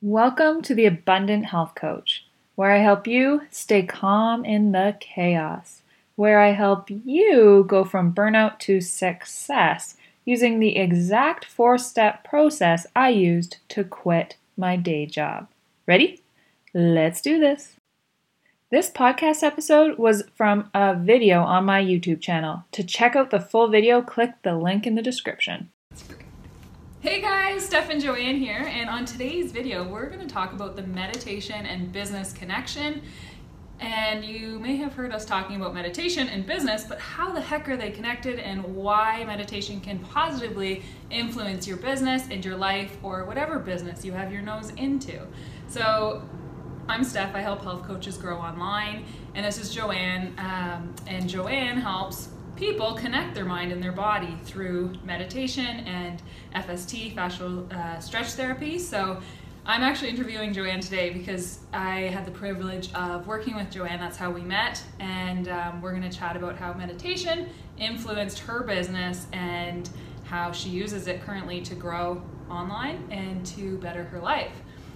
Welcome to the Abundant Health Coach, where I help you stay calm in the chaos, where I help you go from burnout to success using the exact four step process I used to quit my day job. Ready? Let's do this. This podcast episode was from a video on my YouTube channel. To check out the full video, click the link in the description. Hey guys, Steph and Joanne here, and on today's video, we're going to talk about the meditation and business connection. And you may have heard us talking about meditation and business, but how the heck are they connected and why meditation can positively influence your business and your life or whatever business you have your nose into? So, I'm Steph, I help health coaches grow online, and this is Joanne, um, and Joanne helps people connect their mind and their body through meditation and FST, fascial uh, stretch therapy. So I'm actually interviewing Joanne today because I had the privilege of working with Joanne. That's how we met. And um, we're going to chat about how meditation influenced her business and how she uses it currently to grow online and to better her life.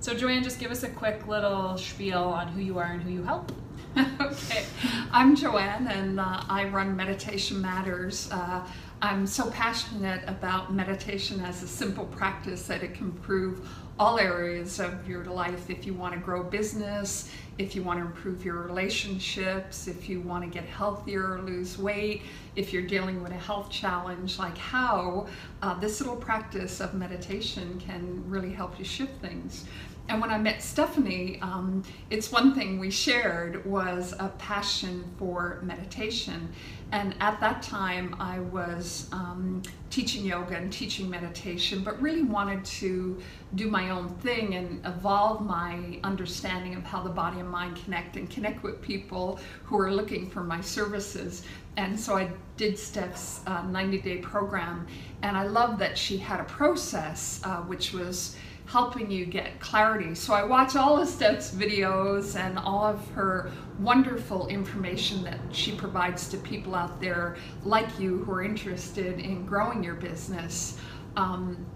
So, Joanne, just give us a quick little spiel on who you are and who you help. okay, I'm Joanne and uh, I run Meditation Matters. Uh, I'm so passionate about meditation as a simple practice that it can improve all areas of your life. If you want to grow business, if you want to improve your relationships, if you want to get healthier lose weight, if you're dealing with a health challenge, like how uh, this little practice of meditation can really help you shift things and when I met Stephanie, um, it's one thing we shared was a passion for meditation. And at that time, I was um, teaching yoga and teaching meditation, but really wanted to do my own thing and evolve my understanding of how the body and mind connect and connect with people who are looking for my services. And so I did Steph's uh, 90 day program, and I love that she had a process, uh, which was helping you get clarity. So I watch all of Steph's videos and all of her wonderful information that she provides to people out there like you who are interested in growing your business. Um,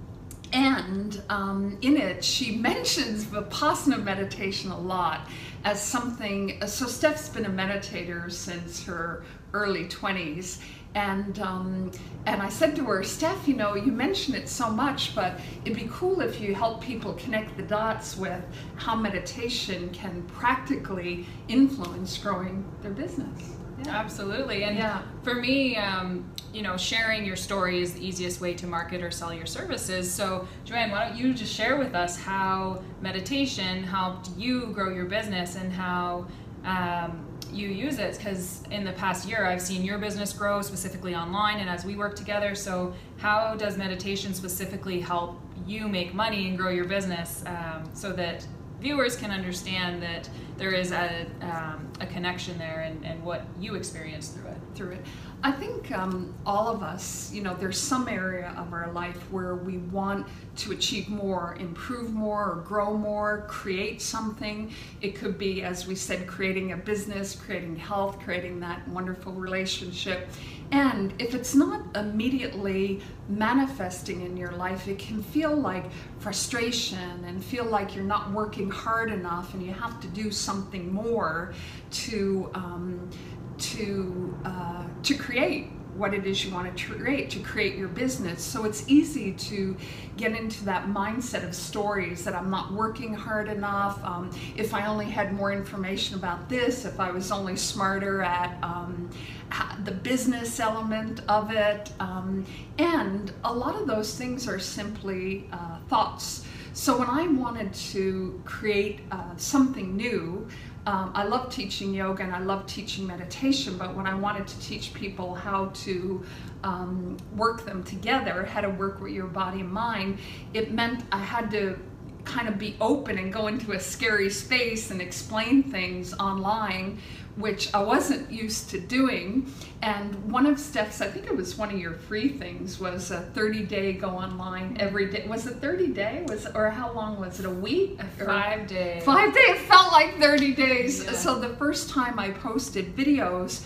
and um, in it, she mentions Vipassana meditation a lot as something. So, Steph's been a meditator since her early 20s, and um, and I said to her, Steph, you know, you mention it so much, but it'd be cool if you help people connect the dots with how meditation can practically influence growing their business. Yeah. Absolutely, and yeah. for me, um, you know, sharing your story is the easiest way to market or sell your services. So, Joanne, why don't you just share with us how meditation helped you grow your business and how um, you use it because in the past year I've seen your business grow specifically online and as we work together. So, how does meditation specifically help you make money and grow your business um, so that viewers can understand that there is a, um, a connection there and, and what you experience through it? Through it. I think um, all of us, you know, there's some area of our life where we want to achieve more, improve more, or grow more, create something. It could be, as we said, creating a business, creating health, creating that wonderful relationship. And if it's not immediately manifesting in your life, it can feel like frustration and feel like you're not working hard enough and you have to do something more to. Um, to uh, to create what it is you want to create to create your business. So it's easy to get into that mindset of stories that i'm not working hard enough um, if i only had more information about this if i was only smarter at um, the business element of it um, and a lot of those things are simply uh, thoughts. So when i wanted to create uh, something new um, I love teaching yoga and I love teaching meditation, but when I wanted to teach people how to um, work them together, how to work with your body and mind, it meant I had to kind of be open and go into a scary space and explain things online which I wasn't used to doing. And one of Steph's, I think it was one of your free things, was a 30 day go online every day. Was it 30 day? Was or how long was it? A week? Five days. Five days. It felt like 30 days. Yeah. So the first time I posted videos,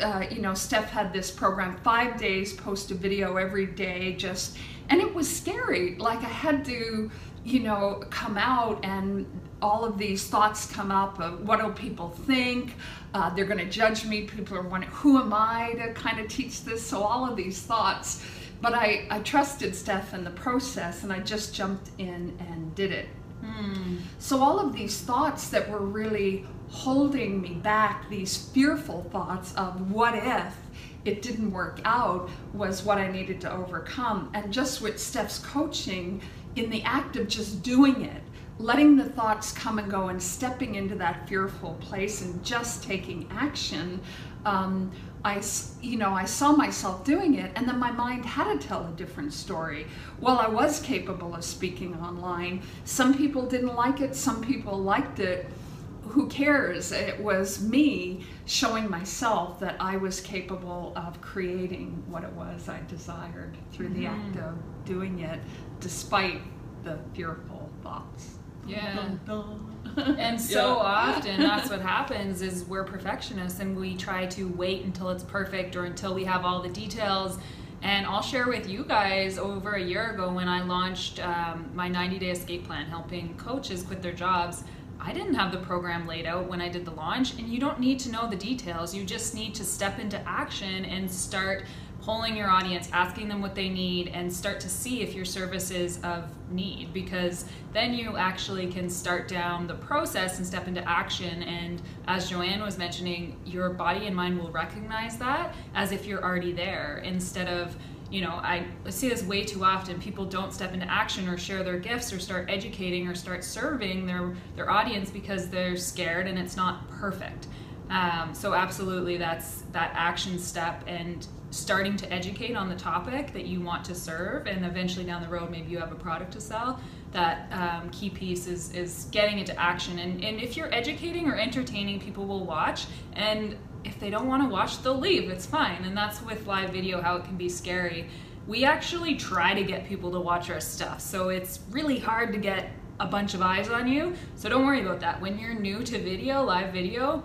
uh, you know, Steph had this program, five days, post a video every day, just, and it was scary. Like I had to you know, come out and all of these thoughts come up of what do people think? Uh, they're going to judge me. People are wondering, who am I to kind of teach this? So all of these thoughts. But I, I trusted Steph in the process and I just jumped in and did it. Hmm. So all of these thoughts that were really holding me back, these fearful thoughts of what if it didn't work out, was what I needed to overcome. And just with Steph's coaching, in the act of just doing it, letting the thoughts come and go and stepping into that fearful place and just taking action, um, I, you know, I saw myself doing it, and then my mind had to tell a different story. While I was capable of speaking online, some people didn't like it, some people liked it. Who cares? It was me showing myself that I was capable of creating what it was I desired through mm-hmm. the act of doing it, despite the fearful thoughts. Yeah. and so yeah. often that's what happens is we're perfectionists and we try to wait until it's perfect or until we have all the details and I'll share with you guys over a year ago when I launched um, my 90 day escape plan, helping coaches quit their jobs. I didn't have the program laid out when I did the launch, and you don't need to know the details. You just need to step into action and start polling your audience, asking them what they need, and start to see if your service is of need because then you actually can start down the process and step into action. And as Joanne was mentioning, your body and mind will recognize that as if you're already there instead of you know, I see this way too often. People don't step into action or share their gifts or start educating or start serving their their audience because they're scared and it's not perfect. Um, so absolutely, that's that action step and starting to educate on the topic that you want to serve and eventually down the road maybe you have a product to sell that um, key piece is is getting into action. And, and if you're educating or entertaining people will watch. And if they don't want to watch they'll leave. It's fine. And that's with live video how it can be scary. We actually try to get people to watch our stuff. So it's really hard to get a bunch of eyes on you. So don't worry about that. When you're new to video live video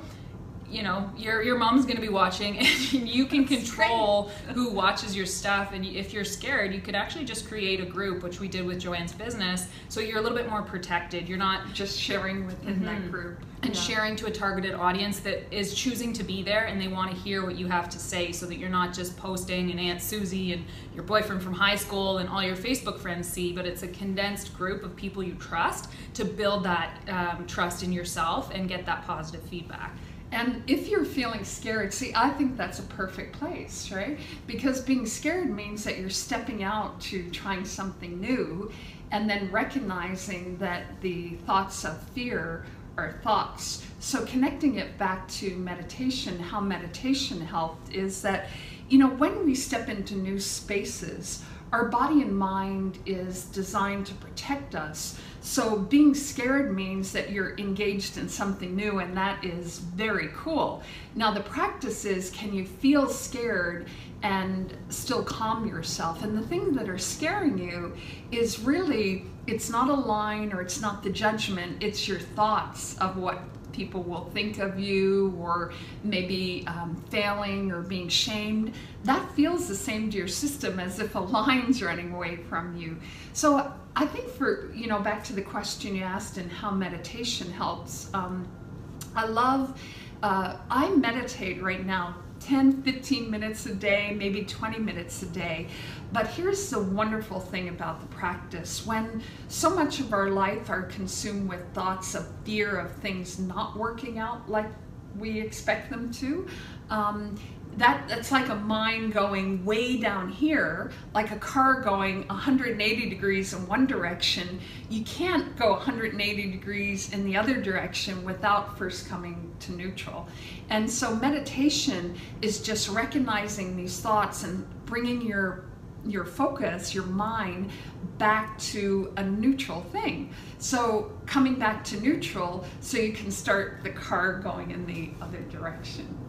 you know your your mom's going to be watching and you can control who watches your stuff and if you're scared you could actually just create a group which we did with joanne's business so you're a little bit more protected you're not just sharing within mm-hmm. that group and yeah. sharing to a targeted audience that is choosing to be there and they want to hear what you have to say so that you're not just posting and aunt susie and your boyfriend from high school and all your facebook friends see but it's a condensed group of people you trust to build that um, trust in yourself and get that positive feedback and if you're feeling scared, see, I think that's a perfect place, right? Because being scared means that you're stepping out to trying something new and then recognizing that the thoughts of fear are thoughts. So connecting it back to meditation, how meditation helped is that, you know, when we step into new spaces, our body and mind is designed to protect us. So being scared means that you're engaged in something new, and that is very cool. Now, the practice is can you feel scared and still calm yourself? And the thing that are scaring you is really, it's not a line or it's not the judgment, it's your thoughts of what people will think of you or maybe um, failing or being shamed, that feels the same to your system as if a line's running away from you. So I think for, you know, back to the question you asked and how meditation helps, um, I love, uh, I meditate right now 10, 15 minutes a day, maybe 20 minutes a day. But here's the wonderful thing about the practice. When so much of our life are consumed with thoughts of fear of things not working out like we expect them to, um, that that's like a mind going way down here like a car going 180 degrees in one direction. You can't go 180 degrees in the other direction without first coming to neutral. And so meditation is just recognizing these thoughts and bringing your your focus your mind back to a neutral thing. So coming back to neutral so you can start the car going in the other direction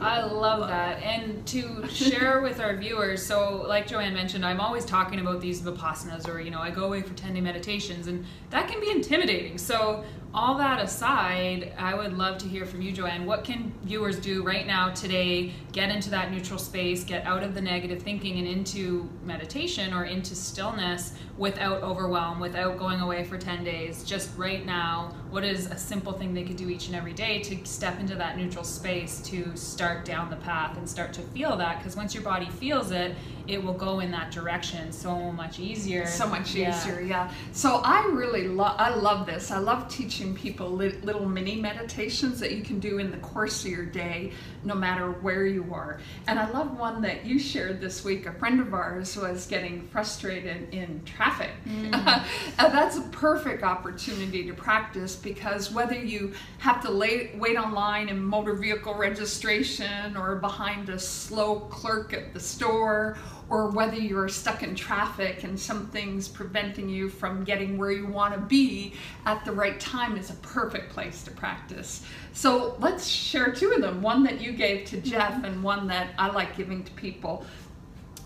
I love that. And to share with our viewers, so like Joanne mentioned, I'm always talking about these vipassanas or, you know, I go away for 10 day meditations and that can be intimidating. So all that aside, I would love to hear from you, Joanne. What can viewers do right now, today, get into that neutral space, get out of the negative thinking and into meditation or into stillness without overwhelm, without going away for 10 days? Just right now, what is a simple thing they could do each and every day to step into that neutral space to start down the path and start to feel that? Because once your body feels it, it will go in that direction so much easier. So much yeah. easier, yeah. So I really love, I love this. I love teaching people li- little mini meditations that you can do in the course of your day, no matter where you are. And I love one that you shared this week. A friend of ours was getting frustrated in traffic. Mm. and that's a perfect opportunity to practice because whether you have to lay, wait online in motor vehicle registration or behind a slow clerk at the store or whether you're stuck in traffic and something's preventing you from getting where you want to be at the right time is a perfect place to practice. So let's share two of them one that you gave to Jeff mm-hmm. and one that I like giving to people.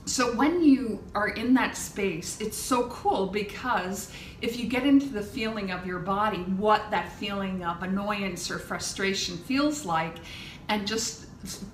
So when you are in that space, it's so cool because if you get into the feeling of your body, what that feeling of annoyance or frustration feels like, and just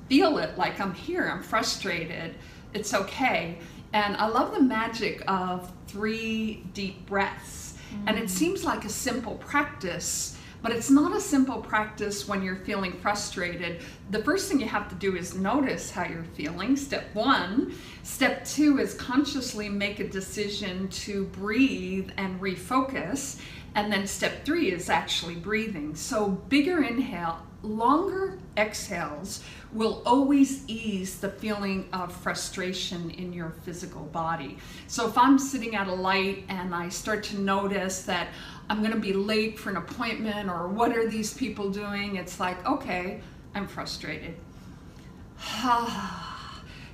feel it like I'm here, I'm frustrated it's okay. And I love the magic of three deep breaths. Mm. And it mm. seems like a simple practice, but it's not a simple practice when you're feeling frustrated. The first thing you have to do is notice how you're feeling, step one. Step two is consciously make a decision to breathe and refocus. And then step three is actually breathing. So, bigger inhale, longer exhales will always ease the feeling of frustration in your physical body. So if I'm sitting at a light and I start to notice that I'm going to be late for an appointment or what are these people doing, it's like, okay, I'm frustrated. Ah.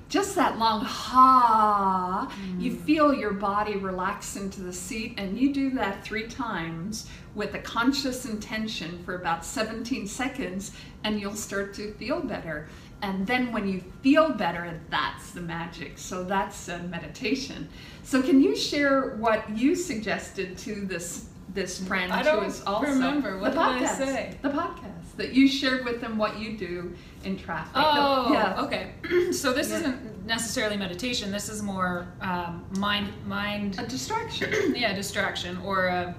Just that long ha, mm. you feel your body relax into the seat, and you do that three times with a conscious intention for about 17 seconds, and you'll start to feel better. And then when you feel better, that's the magic. So that's a meditation. So can you share what you suggested to this this friend I who is also remember what the podcast, I say? The podcast that you shared with them what you do in traffic. Oh, yeah. Okay. so this yeah. isn't necessarily meditation. This is more um, mind mind a distraction. yeah, distraction or a,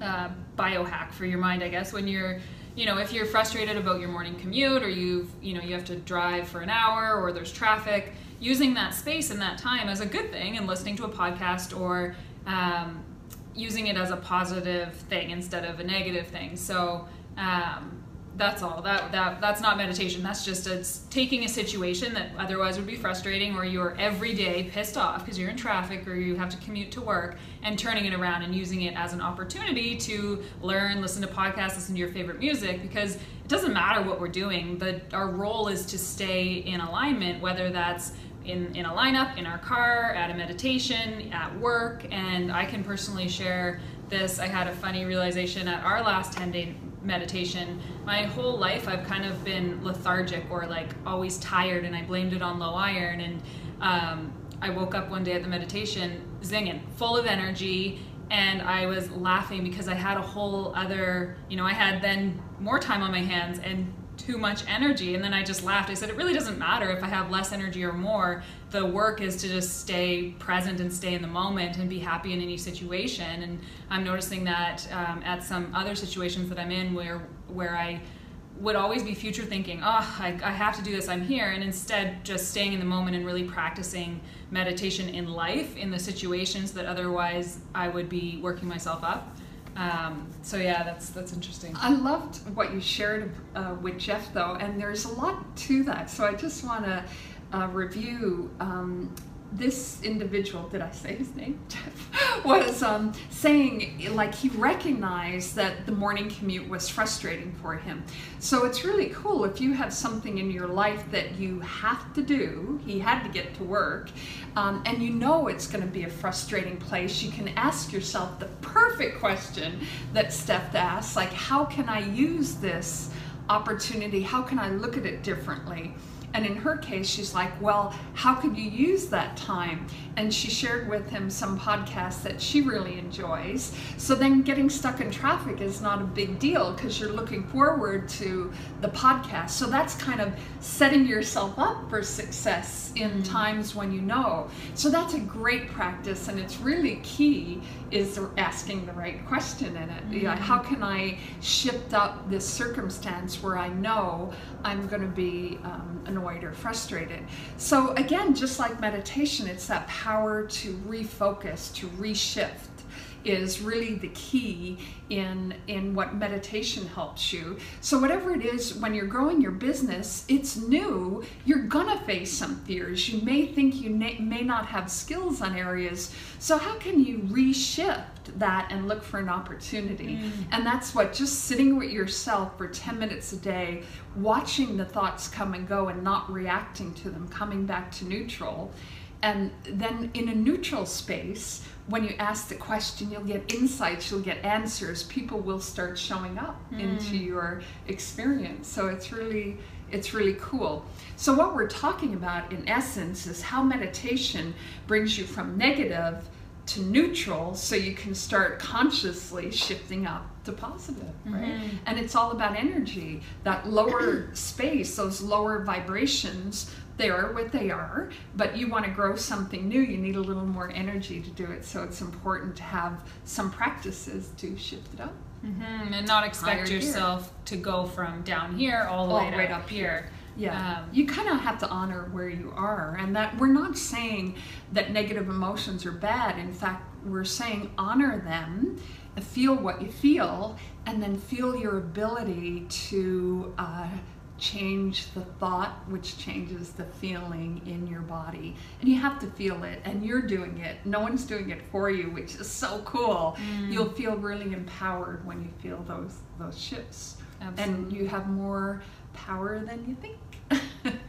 a biohack for your mind, I guess. When you're you know if you're frustrated about your morning commute or you've you know you have to drive for an hour or there's traffic using that space and that time as a good thing and listening to a podcast or um, using it as a positive thing instead of a negative thing. So um, that's all. That, that that's not meditation. That's just it's taking a situation that otherwise would be frustrating or you're every day pissed off because you're in traffic or you have to commute to work and turning it around and using it as an opportunity to learn listen to podcasts listen to your favorite music because it doesn't matter what we're doing. But our role is to stay in alignment whether that's in, in a lineup, in our car, at a meditation, at work, and I can personally share this. I had a funny realization at our last 10 day meditation. My whole life, I've kind of been lethargic or like always tired, and I blamed it on low iron. And um, I woke up one day at the meditation zinging, full of energy, and I was laughing because I had a whole other, you know, I had then more time on my hands and too much energy. And then I just laughed. I said, it really doesn't matter if I have less energy or more. The work is to just stay present and stay in the moment and be happy in any situation. And I'm noticing that um, at some other situations that I'm in where where I would always be future thinking, oh, I, I have to do this, I'm here, and instead just staying in the moment and really practicing meditation in life, in the situations that otherwise I would be working myself up. Um, so yeah, that's that's interesting. I loved what you shared uh, with Jeff though, and there's a lot to that. So I just want to uh, review um, this individual, did I say his name? Jeff, was um, saying like he recognized that the morning commute was frustrating for him. So it's really cool if you have something in your life that you have to do. He had to get to work, um, and you know it's going to be a frustrating place. You can ask yourself the perfect question that Steph asked, like, how can I use this? opportunity. How can I look at it differently? And in her case, she's like, Well, how could you use that time? And she shared with him some podcasts that she really enjoys. So then getting stuck in traffic is not a big deal because you're looking forward to the podcast. So that's kind of setting yourself up for success in mm-hmm. times when you know. So that's a great practice, and it's really key is asking the right question in it. Mm-hmm. Yeah, how can I shift up this circumstance where I know I'm going to be um, annoyed or frustrated? So, again, just like meditation, it's that power to refocus, to reshift is really the key in in what meditation helps you. So whatever it is when you're growing your business, it's new, you're going to face some fears. You may think you may not have skills on areas. So how can you reshift that and look for an opportunity? Mm. And that's what just sitting with yourself for 10 minutes a day, watching the thoughts come and go and not reacting to them, coming back to neutral. And then in a neutral space, when you ask the question, you'll get insights, you'll get answers. People will start showing up mm. into your experience. So it's really it's really cool. So what we're talking about in essence is how meditation brings you from negative to neutral so you can start consciously shifting up to positive, right? Mm-hmm. And it's all about energy. That lower space, those lower vibrations they are what they are, but you want to grow something new, you need a little more energy to do it. So it's important to have some practices to shift it up. Mm-hmm. And not expect yourself here. to go from down here all the all way right up, up here. here. Yeah, um, you kind of have to honor where you are, and that we're not saying that negative emotions are bad. In fact, we're saying honor them, feel what you feel, and then feel your ability to uh, change the thought, which changes the feeling in your body. And you have to feel it, and you're doing it. No one's doing it for you, which is so cool. Mm. You'll feel really empowered when you feel those those shifts, Absolutely. and you have more power than you think.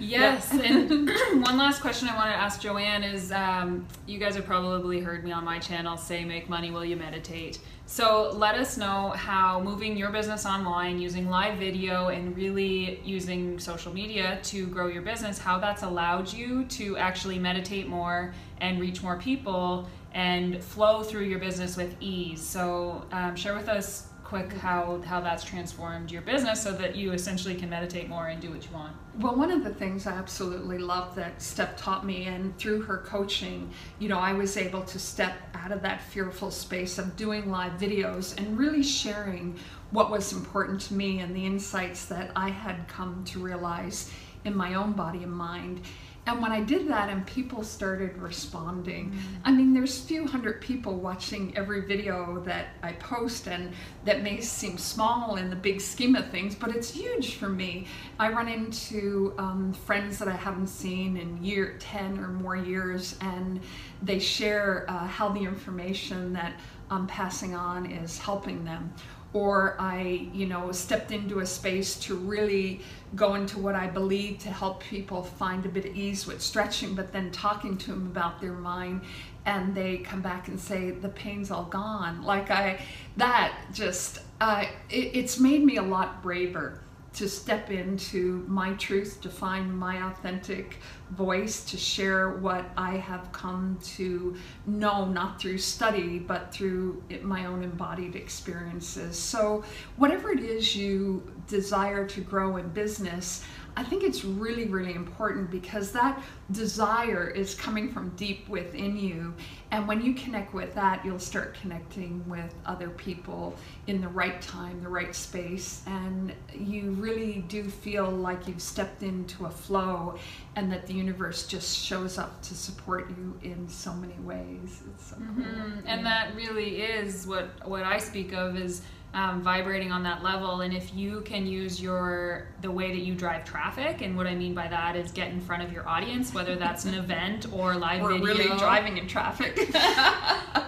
Yes, and one last question I want to ask Joanne is um, you guys have probably heard me on my channel say make money while you meditate. So let us know how moving your business online using live video and really using social media to grow your business, how that's allowed you to actually meditate more and reach more people and flow through your business with ease. So um, share with us quick how how that's transformed your business so that you essentially can meditate more and do what you want. Well one of the things i absolutely love that steph taught me and through her coaching you know i was able to step out of that fearful space of doing live videos and really sharing what was important to me and the insights that i had come to realize in my own body and mind and when I did that and people started responding, mm-hmm. I mean, there's a few hundred people watching every video that I post, and that may seem small in the big scheme of things, but it's huge for me. I run into um, friends that I haven't seen in year 10 or more years, and they share uh, how the information that I'm passing on is helping them or I, you know, stepped into a space to really go into what I believe to help people find a bit of ease with stretching, but then talking to them about their mind and they come back and say the pain's all gone. Like I, that just, uh, it, it's made me a lot braver to step into my truth, to find my authentic voice, to share what I have come to know, not through study, but through my own embodied experiences. So, whatever it is you desire to grow in business, I think it's really, really important because that desire is coming from deep within you. And when you connect with that, you'll start connecting with other people in the right time, the right space. And you really do feel like you've stepped into a flow and that the universe just shows up to support you in so many ways. It's so mm-hmm. cool. And that really is what, what I speak of is um, vibrating on that level. And if you can use your the way that you drive traffic and what i mean by that is get in front of your audience whether that's an event or live or video. really driving in traffic.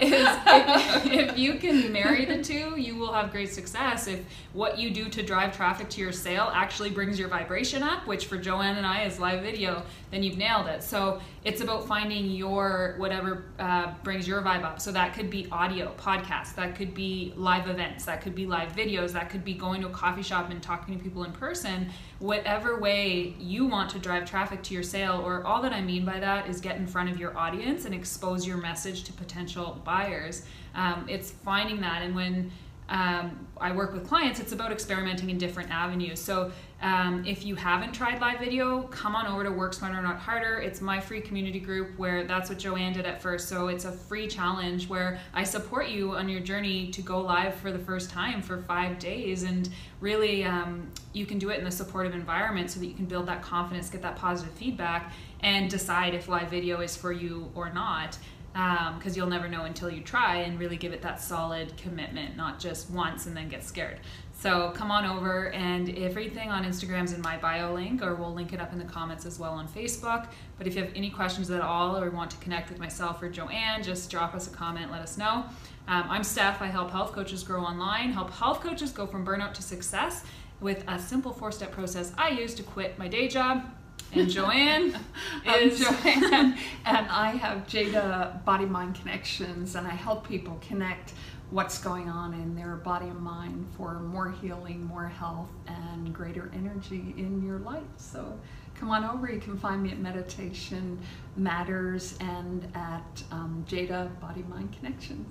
Is if, if you can marry the two you will have great success. If what you do to drive traffic to your sale actually brings your vibration up which for joanne and i is live video then you've nailed it. So it's about finding your whatever uh, brings your vibe up. So that could be audio podcast that could be live events that could could be live videos, that could be going to a coffee shop and talking to people in person. Whatever way you want to drive traffic to your sale, or all that I mean by that is get in front of your audience and expose your message to potential buyers. Um, it's finding that, and when um, I work with clients, it's about experimenting in different avenues. So um, if you haven't tried live video, come on over to Work Smarter Not Harder. It's my free community group where that's what Joanne did at first. So it's a free challenge where I support you on your journey to go live for the first time for five days. And really, um, you can do it in a supportive environment so that you can build that confidence, get that positive feedback, and decide if live video is for you or not because um, you'll never know until you try and really give it that solid commitment, not just once and then get scared. So come on over, and everything on Instagram's in my bio link, or we'll link it up in the comments as well on Facebook. But if you have any questions at all, or want to connect with myself or Joanne, just drop us a comment, let us know. Um, I'm Steph. I help health coaches grow online, help health coaches go from burnout to success with a simple four step process I use to quit my day job and Joanne is Joanne, and I have Jada Body Mind Connections, and I help people connect what's going on in their body and mind for more healing, more health, and greater energy in your life. So come on over. You can find me at Meditation Matters and at um, Jada Body Mind Connections.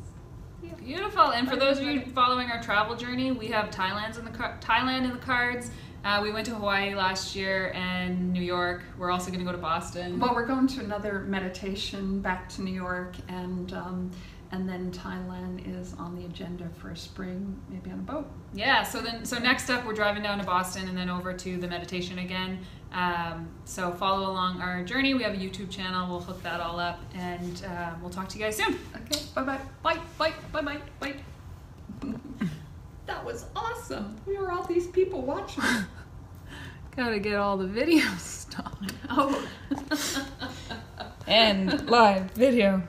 Yeah. Beautiful. And for those of you following our travel journey, we have Thailand's in the car- Thailand in the cards. Uh, we went to Hawaii last year and New York. We're also going to go to Boston. Well, we're going to another meditation back to New York, and um, and then Thailand is on the agenda for spring, maybe on a boat. Yeah. So then, so next up, we're driving down to Boston and then over to the meditation again. Um, so follow along our journey. We have a YouTube channel. We'll hook that all up, and uh, we'll talk to you guys soon. Okay. Bye bye. Bye bye. Bye bye. Bye. That was awesome. We were all these people watching. Gotta get all the videos stopped. Oh. and live video.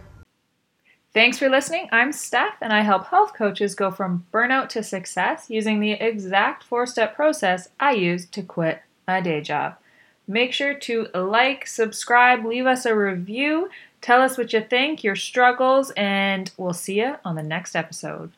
Thanks for listening. I'm Steph, and I help health coaches go from burnout to success using the exact four step process I use to quit a day job. Make sure to like, subscribe, leave us a review, tell us what you think, your struggles, and we'll see you on the next episode.